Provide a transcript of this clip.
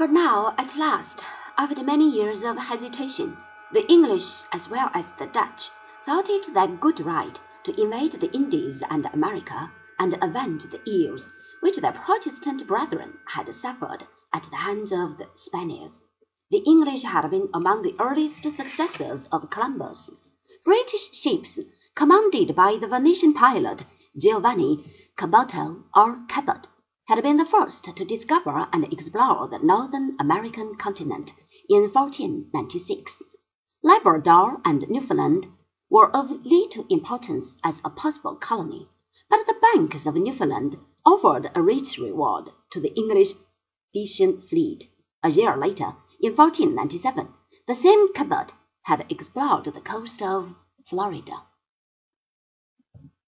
For now, at last, after many years of hesitation, the English as well as the Dutch thought it their good right to invade the Indies and America, and avenge the ills which their Protestant brethren had suffered at the hands of the Spaniards. The English had been among the earliest successors of Columbus. British ships, commanded by the Venetian pilot Giovanni Caboto or Cabot, had been the first to discover and explore the Northern American continent in 1496. Labrador and Newfoundland were of little importance as a possible colony, but the banks of Newfoundland offered a rich reward to the English fishing fleet. A year later, in 1497, the same Cabot had explored the coast of Florida.